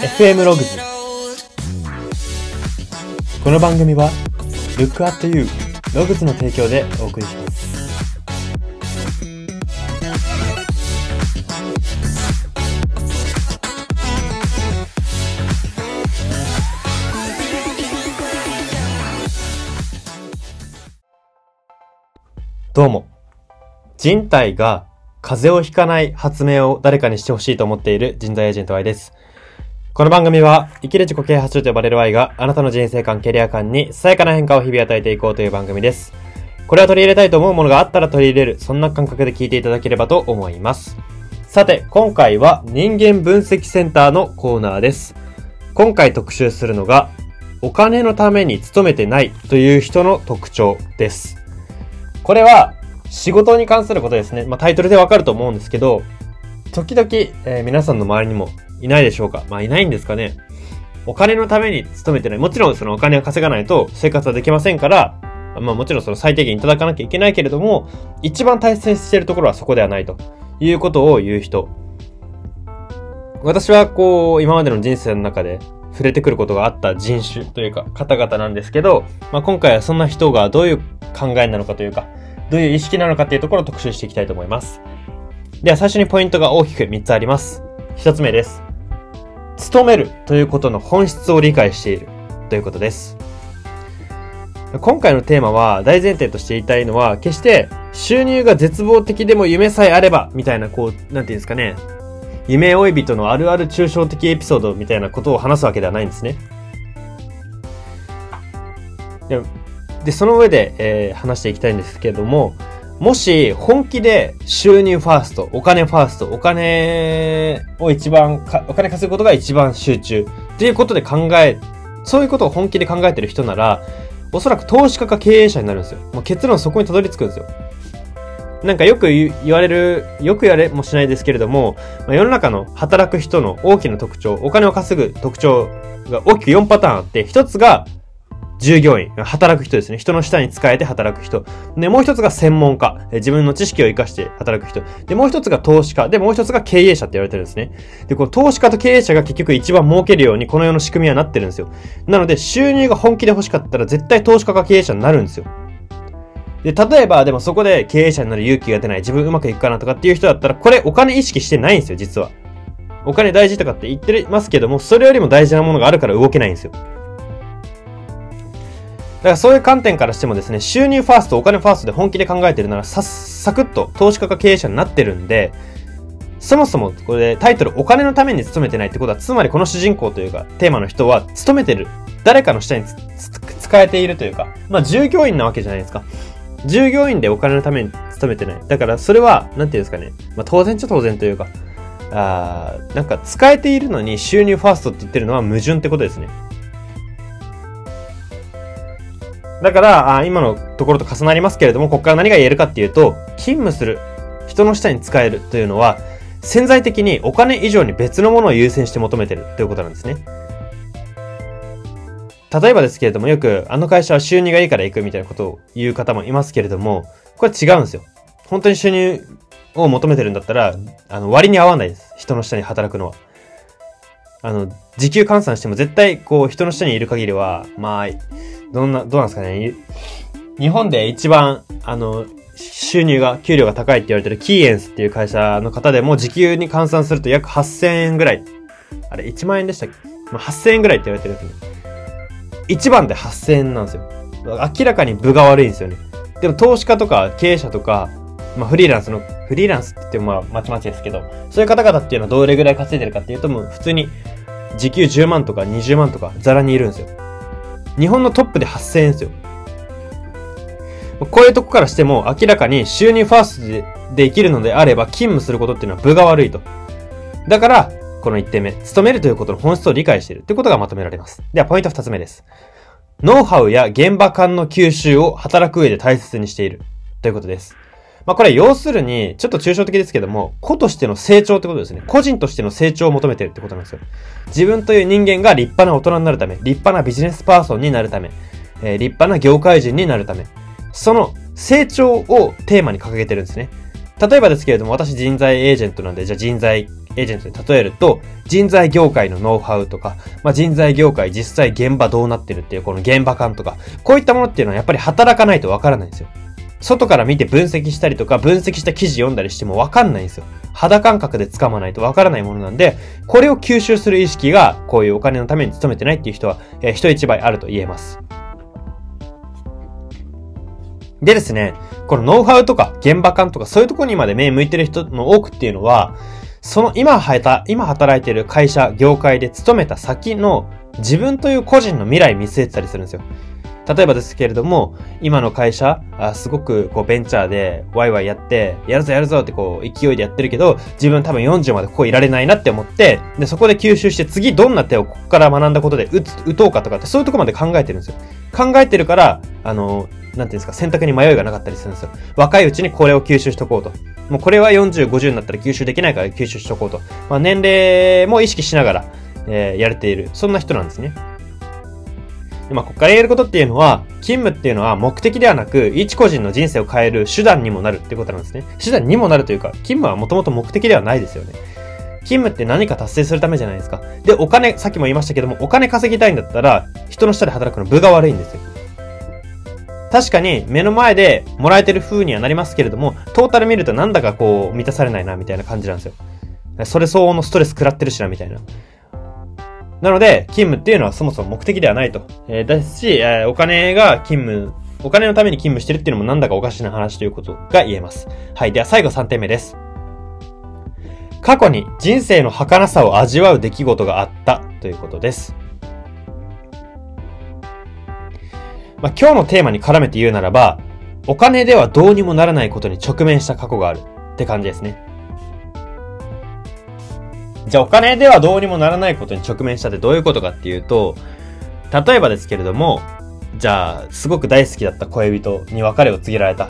FM ログズこの番組は Look at You ログズの提供でお送りします。どうも。人体が風邪をひかない発明を誰かにしてほしいと思っている人材エージェント Y です。この番組は、生きる自己啓発書と呼ばれる Y があなたの人生観、キャリア観にさやかな変化を日々与えていこうという番組です。これは取り入れたいと思うものがあったら取り入れる、そんな感覚で聞いていただければと思います。さて、今回は人間分析センターのコーナーです。今回特集するのが、お金のために勤めてないという人の特徴です。これは、仕事に関することですね。まあ、タイトルでわかると思うんですけど、時々、えー皆さんの周りにもいないでしょうか？まあ、いないんですかねお金のために勤めてない。もちろんそのお金を稼がないと生活はできませんから、まあもちろんその最低限いただかなきゃいけないけれども、一番大切にしているところはそこではないということを言う人。私はこう、今までの人生の中で触れてくることがあった人種というか方々なんですけど、まあ今回はそんな人がどういう考えなのかというか、どういう意識なのかっていうところを特集していきたいと思います。では最初にポイントが大きく3つあります。1つ目です。勤めるということの本質を理解しているということです。今回のテーマは大前提として言いたいのは決して収入が絶望的でも夢さえあればみたいなこう、なんていうんですかね。夢追い人のあるある抽象的エピソードみたいなことを話すわけではないんですね。で、その上で、えー話していきたいんですけども、もし本気で収入ファースト、お金ファースト、お金を一番、お金稼ぐことが一番集中っていうことで考え、そういうことを本気で考えてる人なら、おそらく投資家か経営者になるんですよ。もう結論そこにたどり着くんですよ。なんかよく言われる、よく言われもしないですけれども、まあ世の中の働く人の大きな特徴、お金を稼ぐ特徴が大きく4パターンあって、一つが従業員、働く人ですね。人の下に仕えて働く人。で、もう一つが専門家。自分の知識を活かして働く人。で、もう一つが投資家。で、もう一つが経営者って言われてるんですね。で、この投資家と経営者が結局一番儲けるようにこの世の仕組みはなってるんですよ。なので、収入が本気で欲しかったら絶対投資家か経営者になるんですよ。で、例えば、でもそこで経営者になる勇気が出ない、自分うまくいくかなとかっていう人だったら、これお金意識してないんですよ、実は。お金大事とかって言ってますけども、それよりも大事なものがあるから動けないんですよ。だからそういう観点からしてもですね、収入ファースト、お金ファーストで本気で考えてるなら、さ、サクッと投資家か経営者になってるんで、そもそもこれタイトルお金のために勤めてないってことは、つまりこの主人公というか、テーマの人は勤めてる。誰かの下に使えているというか、まあ従業員なわけじゃないですか。従業員でお金のために勤めてない。だからそれは、なんていうんですかね。まあ当然っちゃ当然というか、あなんか使えているのに収入ファーストって言ってるのは矛盾ってことですね。だから、あ今のところと重なりますけれども、ここから何が言えるかっていうと、勤務する、人の下に使えるというのは、潜在的にお金以上に別のものを優先して求めてるということなんですね。例えばですけれども、よく、あの会社は収入がいいから行くみたいなことを言う方もいますけれども、これ違うんですよ。本当に収入を求めてるんだったら、あの、割に合わないです。人の下に働くのは。あの、時給換算しても絶対、こう、人の下にいる限りは、まあ、どんな、どうなんですかね？日本で一番、あの、収入が、給料が高いって言われてるキーエンスっていう会社の方でも時給に換算すると約8000円ぐらい。あれ、1万円でしたっけ、まあ、8000円ぐらいって言われてるんですね。一番で8000円なんですよ。明らかに部が悪いんですよね。でも投資家とか経営者とか、まあフリーランスの、フリーランスって言ってもまあまちまちですけど、そういう方々っていうのはどれぐらい稼いでるかっていうともう普通に時給10万とか20万とかザラにいるんですよ。日本のトップで8000円ですよ。こういうとこからしても明らかに収入ファーストでできるのであれば勤務することっていうのは部が悪いと。だから、この1点目、勤めるということの本質を理解しているということがまとめられます。では、ポイント2つ目です。ノウハウや現場間の吸収を働く上で大切にしているということです。まあこれ要するに、ちょっと抽象的ですけども、個としての成長ってことですね。個人としての成長を求めてるってことなんですよ。自分という人間が立派な大人になるため、立派なビジネスパーソンになるため、えー立派な業界人になるため、その成長をテーマに掲げてるんですね。例えばですけれども、私人材エージェントなんで、じゃあ人材エージェントに例えると、人材業界のノウハウとか、まあ、人材業界実際現場どうなってるっていうこの現場感とか、こういったものっていうのはやっぱり働かないとわからないんですよ。外から見て分析したりとか、分析した記事読んだりしてもわかんないんですよ。肌感覚で掴まないとわからないものなんで、これを吸収する意識が、こういうお金のために勤めてないっていう人は、えー、人一倍あると言えます。でですね、このノウハウとか現場感とかそういうところにまで目向いてる人の多くっていうのは、その今働今働いてる会社、業界で勤めた先の自分という個人の未来見据えてたりするんですよ。例えばですけれども、今の会社、あすごくこうベンチャーでワイワイやって、やるぞやるぞってこう勢いでやってるけど、自分多分40までここいられないなって思って、で、そこで吸収して次どんな手をここから学んだことで打つ、打とうかとかってそういうとこまで考えてるんですよ。考えてるから、あの、なんていうんですか、選択に迷いがなかったりするんですよ。若いうちにこれを吸収しとこうと。もうこれは40、50になったら吸収できないから吸収しとこうと。まあ年齢も意識しながら、えー、やれている。そんな人なんですね。で、まあ、ここからやることっていうのは、勤務っていうのは目的ではなく、一個人の人生を変える手段にもなるってことなんですね。手段にもなるというか、勤務はもともと目的ではないですよね。勤務って何か達成するためじゃないですか。で、お金、さっきも言いましたけども、お金稼ぎたいんだったら、人の下で働くの分が悪いんですよ。確かに目の前でもらえてる風にはなりますけれども、トータル見るとなんだかこう満たされないなみたいな感じなんですよ。それ相応のストレス食らってるしなみたいな。なので、勤務っていうのはそもそも目的ではないと。えー、ですし、えー、お金が勤務、お金のために勤務してるっていうのもなんだかおかしな話ということが言えます。はい。では最後3点目です。過去に人生の儚さを味わう出来事があったということです。まあ、今日のテーマに絡めて言うならば、お金ではどうにもならないことに直面した過去があるって感じですね。じゃあお金ではどうにもならないことに直面したってどういうことかっていうと、例えばですけれども、じゃあ、すごく大好きだった恋人に別れを告げられた。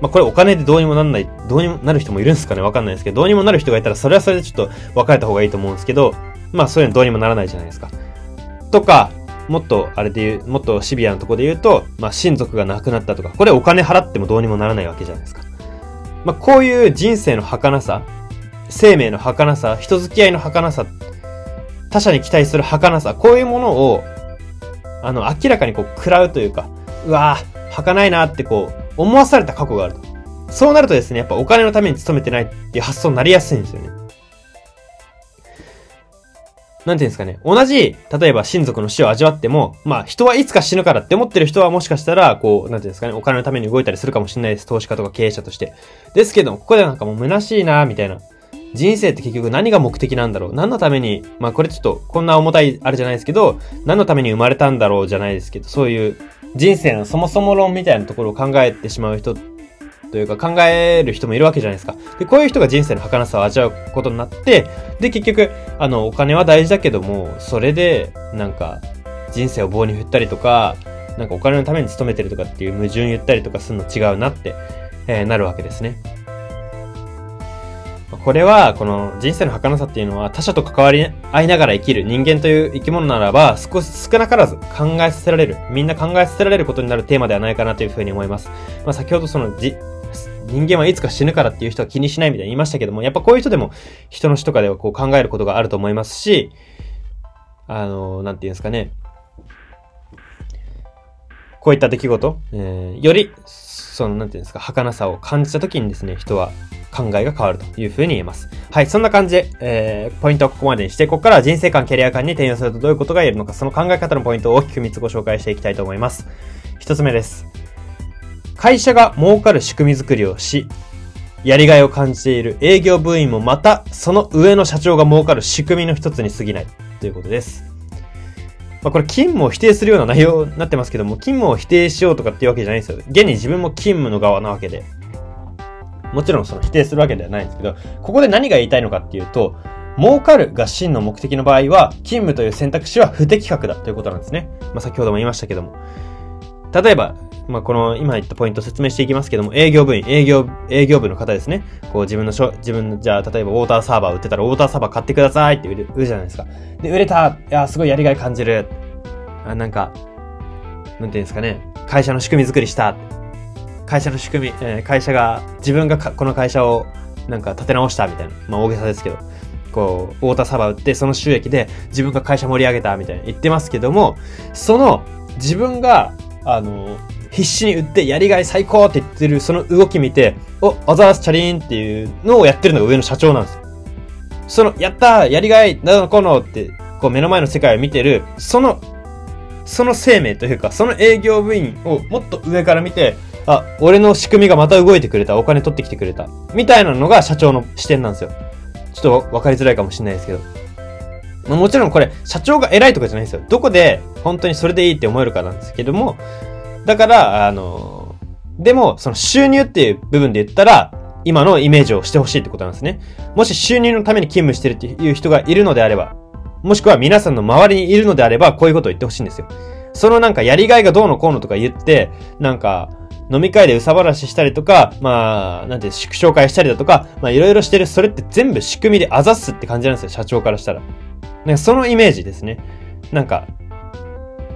まあ、これお金でどうにもなんない、どうにもなる人もいるんですかね？わかんないですけど、どうにもなる人がいたら、それはそれでちょっと別れた方がいいと思うんですけど、まあ、そういうのどうにもならないじゃないですか。とか、もっと、あれで言う、もっとシビアなとこで言うと、まあ、親族が亡くなったとか、これお金払ってもどうにもならないわけじゃないですか。まあ、こういう人生の儚さ、生命の儚さ、人付き合いの儚さ、他者に期待する儚さ、こういうものを、あの、明らかにこう、食らうというか、うわぁ、儚いなってこう、思わされた過去があると。そうなるとですね、やっぱお金のために勤めてないっていう発想になりやすいんですよね。なんていうんですかね。同じ、例えば親族の死を味わっても、まあ人はいつか死ぬからって思ってる人はもしかしたら、こう、なんていうんですかね、お金のために動いたりするかもしれないです。投資家とか経営者として。ですけど、ここでなんかもう虚しいなみたいな。人生って結局何が目的なんだろう？何のために、まあこれちょっとこんな重たいあれじゃないですけど、何のために生まれたんだろうじゃないですけど、そういう人生のそもそも論みたいなところを考えてしまう人というか考える人もいるわけじゃないですか。で、こういう人が人生の儚さを味わうことになって、で、結局、あの、お金は大事だけども、それで、なんか、人生を棒に振ったりとか、なんかお金のために勤めてるとかっていう矛盾言ったりとかするの違うなって、えー、なるわけですね。これは、この人生の儚さっていうのは他者と関わり合いながら生きる人間という生き物ならば少し少なからず考えさせられる、みんな考えさせられることになるテーマではないかなというふうに思います。まあ先ほどそのじ、人間はいつか死ぬからっていう人は気にしないみたいに言いましたけども、やっぱこういう人でも人の死とかではこう考えることがあると思いますし、あの、なんて言うんですかね。こういった出来事、えー、より、その、なんていうんですか、儚さを感じた時にですね、人は考えが変わるというふうに言えます。はい、そんな感じで、えー、ポイントはここまでにして、ここからは人生観、キャリア観に転用するとどういうことが言えるのか、その考え方のポイントを大きく3つご紹介していきたいと思います。1つ目です。会社が儲かる仕組み作りをし、やりがいを感じている営業部員もまた、その上の社長が儲かる仕組みの一つに過ぎないということです。まあ、これ勤務を否定するような内容になってますけども、勤務を否定しようとかっていうわけじゃないんですよ。現に自分も勤務の側なわけで。もちろんその否定するわけではないんですけど、ここで何が言いたいのかっていうと、儲かるが真の目的の場合は、勤務という選択肢は不適格だということなんですね。まあ、先ほども言いましたけども。例えば、まあ、この今言ったポイントを説明していきますけども、営業部員、営業、営業部の方ですね。こう自分の、自分の、じゃあ、例えばウォーターサーバー売ってたら、ウォーターサーバー買ってくださいって売る売るじゃないですか。で、売れたいや、すごいやりがい感じる。あ、なんか、なんていうんですかね。会社の仕組み作りした。会社の仕組み、えー、会社が、自分がこの会社をなんか立て直したみたいな。まあ大げさですけど。こう、ウォーターサーバー売って、その収益で自分が会社盛り上げたみたいな言ってますけども、その自分が、あの、必死に売ってやりがい最高って言ってるその動き見て、お、アザースチャリーンっていうのをやってるのが上の社長なんですよ。その、やったーやりがいなのこのって、こう目の前の世界を見てる、その、その生命というか、その営業部員をもっと上から見て、あ、俺の仕組みがまた動いてくれた、お金取ってきてくれた、みたいなのが社長の視点なんですよ。ちょっと分かりづらいかもしれないですけど。もちろんこれ、社長が偉いとかじゃないんですよ。どこで本当にそれでいいって思えるかなんですけども、だから、あの、でも、その収入っていう部分で言ったら、今のイメージをしてほしいってことなんですね。もし収入のために勤務してるっていう人がいるのであれば、もしくは皆さんの周りにいるのであれば、こういうことを言ってほしいんですよ。そのなんかやりがいがどうのこうのとか言って、なんか、飲み会でうさばらししたりとか、まあ、なんて、祝勝会したりだとか、まあいろいろしてる、それって全部仕組みであざすって感じなんですよ、社長からしたら。なんかそのイメージですね。なんか、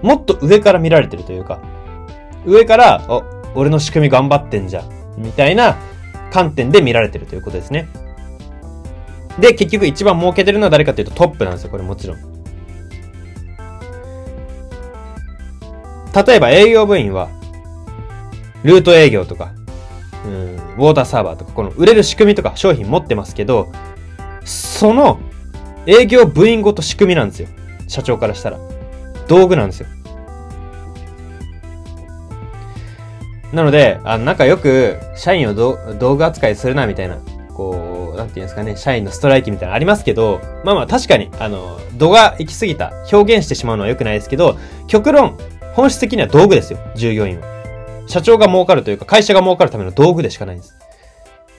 もっと上から見られてるというか、上から、お、俺の仕組み頑張ってんじゃん。みたいな観点で見られてるということですね。で、結局一番儲けてるのは誰かというとトップなんですよ、これもちろん。例えば営業部員は、ルート営業とか、うん、ウォーターサーバーとか、この売れる仕組みとか商品持ってますけど、その営業部員ごと仕組みなんですよ。社長からしたら。道具なんですよ。なので、あの、なんかよく、社員を道具扱いするな、みたいな、こう、なんていうんですかね、社員のストライキみたいなのありますけど、まあまあ確かに、あの、度が行き過ぎた、表現してしまうのは良くないですけど、極論、本質的には道具ですよ、従業員は。社長が儲かるというか、会社が儲かるための道具でしかないんです。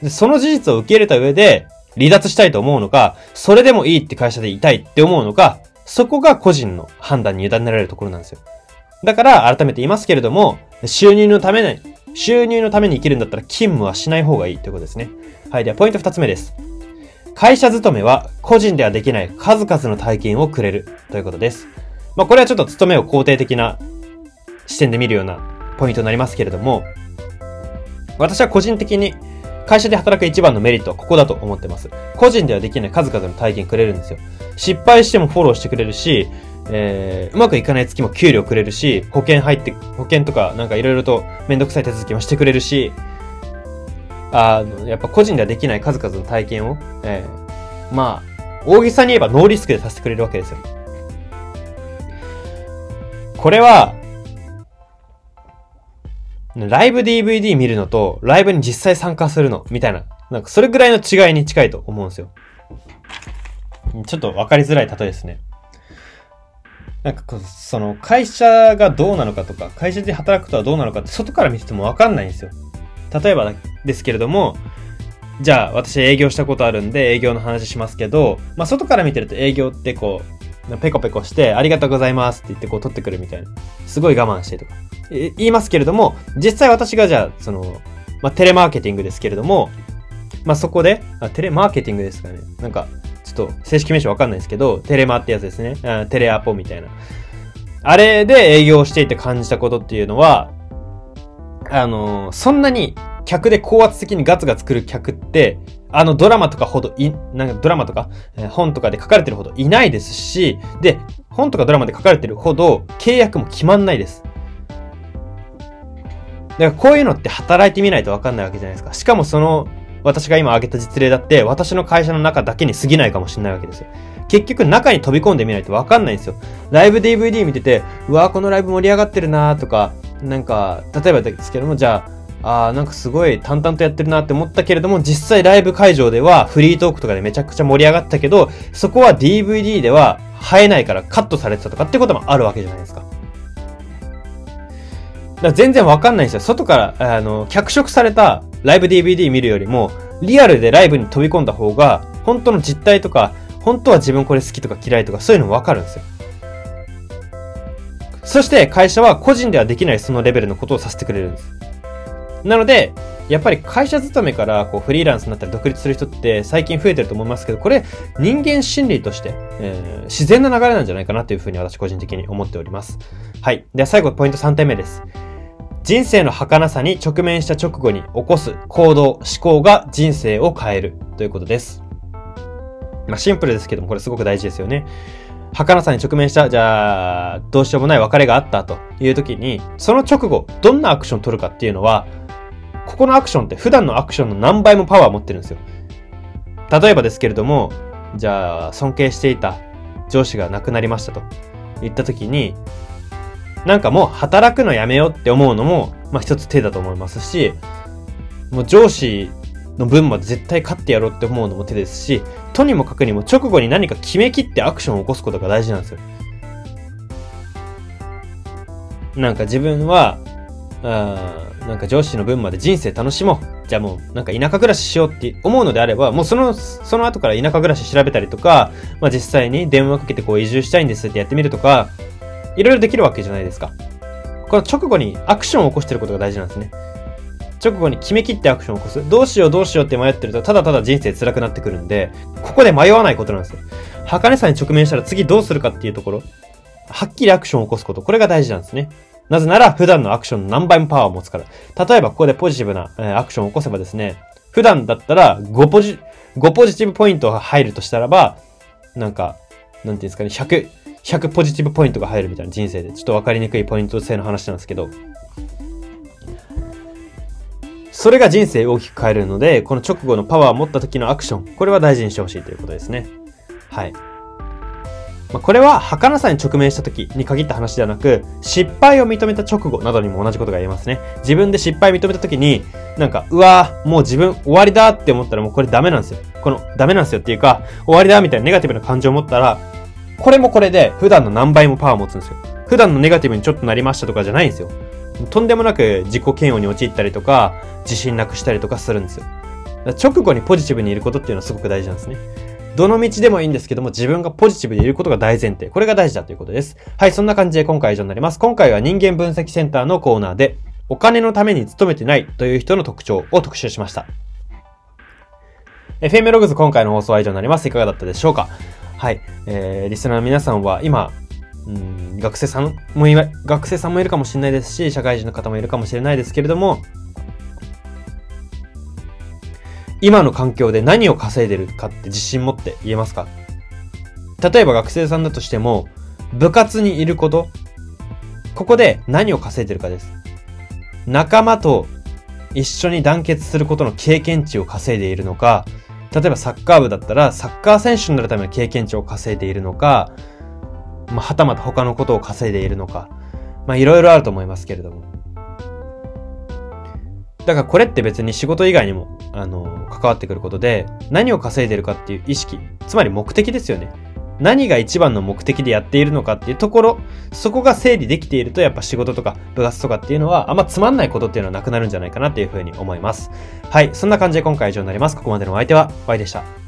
で、その事実を受け入れた上で、離脱したいと思うのか、それでもいいって会社でいたいって思うのか、そこが個人の判断に委ねられるところなんですよ。だから、改めて言いますけれども、収入のために、収入のために生きるんだったら勤務はしない方がいいということですね。はい。では、ポイント二つ目です。会社勤めは個人ではできない数々の体験をくれるということです。まあ、これはちょっと勤めを肯定的な視点で見るようなポイントになりますけれども、私は個人的に会社で働く一番のメリットはここだと思ってます。個人ではできない数々の体験くれるんですよ。失敗してもフォローしてくれるし、えー、うまくいかない月も給料くれるし、保険入って、保険とかなんかいろいろとめんどくさい手続きもしてくれるし、あの、やっぱ個人ではできない数々の体験を、えー、まあ、大げさに言えばノーリスクでさせてくれるわけですよ。これは、ライブ DVD 見るのと、ライブに実際参加するの、みたいな、なんかそれぐらいの違いに近いと思うんですよ。ちょっとわかりづらい例えですね。なんかこう、その会社がどうなのかとか、会社で働くとはどうなのかって外から見ててもわかんないんですよ。例えばですけれども、じゃあ私営業したことあるんで営業の話しますけど、まあ外から見てると営業ってこう、ペコペコしてありがとうございますって言ってこう取ってくるみたいな。すごい我慢してとか。言いますけれども、実際私がじゃあ、その、まあテレマーケティングですけれども、まあそこで、あ、テレマーケティングですかね。なんか、っと正式名称わかんないですけど、テレマってやつですね。あテレアポみたいな。あれで営業していて感じたことっていうのは、あの、そんなに客で高圧的にガツガツ来る客って、あのドラマとかほどい、なんかドラマとか、え、本とかで書かれてるほどいないですし、で、本とかドラマで書かれてるほど契約も決まんないです。だからこういうのって働いてみないとわかんないわけじゃないですか。しかもその私が今挙げた実例だって、私の会社の中だけに過ぎないかもしれないわけですよ。結局中に飛び込んでみないとわかんないんですよ。ライブ DVD 見てて、うわこのライブ盛り上がってるなとか、なんか、例えばですけども、じゃあ、あーなんかすごい淡々とやってるなって思ったけれども、実際ライブ会場ではフリートークとかでめちゃくちゃ盛り上がったけど、そこは DVD では映えないからカットされてたとかってこともあるわけじゃないですか。だから全然わかんないんですよ。外から、あの、脚色されたライブ DVD 見るよりも、リアルでライブに飛び込んだ方が、本当の実態とか、本当は自分これ好きとか嫌いとか、そういうのもわかるんですよ。そして会社は個人ではできないそのレベルのことをさせてくれるんです。なので、やっぱり会社勤めからこうフリーランスになったり独立する人って最近増えてると思いますけど、これ人間心理として、えー、自然な流れなんじゃないかなというふうに私個人的に思っております。はい。では最後ポイント3点目です。人生の儚さに直面した直後に起こす行動、思考が人生を変えるということです。まあ、シンプルですけども、これすごく大事ですよね。儚さに直面した、じゃあ、どうしようもない別れがあったという時に、その直後、どんなアクションを取るかっていうのは、ここのアクションって普段のアクションの何倍もパワーを持ってるんですよ。例えばですけれども、じゃあ、尊敬していた上司が亡くなりましたと言った時に、なんかもう働くのやめようって思うのも、まあ一つ手だと思いますし、もう上司の分まで絶対勝ってやろうって思うのも手ですし、とにもかくにも直後に何か決めきってアクションを起こすことが大事なんですよ。なんか自分は、あなんか上司の分まで人生楽しもう。じゃあもうなんか田舎暮らししようって思うのであれば、もうその、その後から田舎暮らし調べたりとか、まあ実際に電話かけてこう移住したいんですってやってみるとか、いろいろできるわけじゃないですか。この直後にアクションを起こしてることが大事なんですね。直後に決めきってアクションを起こす。どうしようどうしようって迷ってると、ただただ人生辛くなってくるんで、ここで迷わないことなんですよ。儚さに直面したら次どうするかっていうところ、はっきりアクションを起こすこと、これが大事なんですね。なぜなら、普段のアクションの何倍もパワーを持つから。例えば、ここでポジティブな、え、アクションを起こせばですね、普段だったら5ポジ、5ポジティブポイントが入るとしたらば、なんか、なんていうんですかね、100、100ポジティブポイントが入るみたいな人生で、ちょっとわかりにくいポイント制の話なんですけど、それが人生を大きく変えるので、この直後のパワーを持った時のアクション、これは大事にしてほしいということですね。はい。まあ、これは儚さに直面した時に限った話ではなく、失敗を認めた直後などにも同じことが言えますね。自分で失敗を認めた時に、なんか、うわぁ、もう自分終わりだって思ったらもうこれダメなんですよ。この、ダメなんですよっていうか、終わりだみたいなネガティブな感情を持ったら、これもこれで普段の何倍もパワーを持つんですよ。普段のネガティブにちょっとなりましたとかじゃないんですよ。とんでもなく自己嫌悪に陥ったりとか、自信なくしたりとかするんですよ。直後にポジティブにいることっていうのはすごく大事なんですね。どの道でもいいんですけども、自分がポジティブでいることが大前提。これが大事だということです。はい、そんな感じで今回は以上になります。今回は人間分析センターのコーナーで、お金のために勤めてないという人の特徴を特集しました。FM ログズ今回の放送は以上になります。いかがだったでしょうか？はい、えー、リスナーの皆さんは今、うん学生さんもい、学生さんもいるかもしれないですし、社会人の方もいるかもしれないですけれども、今の環境で何を稼いでるかって自信持って言えますか？例えば学生さんだとしても、部活にいること、ここで何を稼いでるかです。仲間と一緒に団結することの経験値を稼いでいるのか、例えばサッカー部だったらサッカー選手になるための経験値を稼いでいるのか、まあ、はたまた他のことを稼いでいるのか、まあいろいろあると思いますけれども。だからこれって別に仕事以外にも、あの、関わってくることで、何を稼いでるかっていう意識、つまり目的ですよね。何が一番の目的でやっているのかっていうところ、そこが整理できているとやっぱ仕事とか部活とかっていうのはあんまつまんないことっていうのはなくなるんじゃないかなっていうふうに思います。はい。そんな感じで今回以上になります。ここまでのお相手は、Y でした。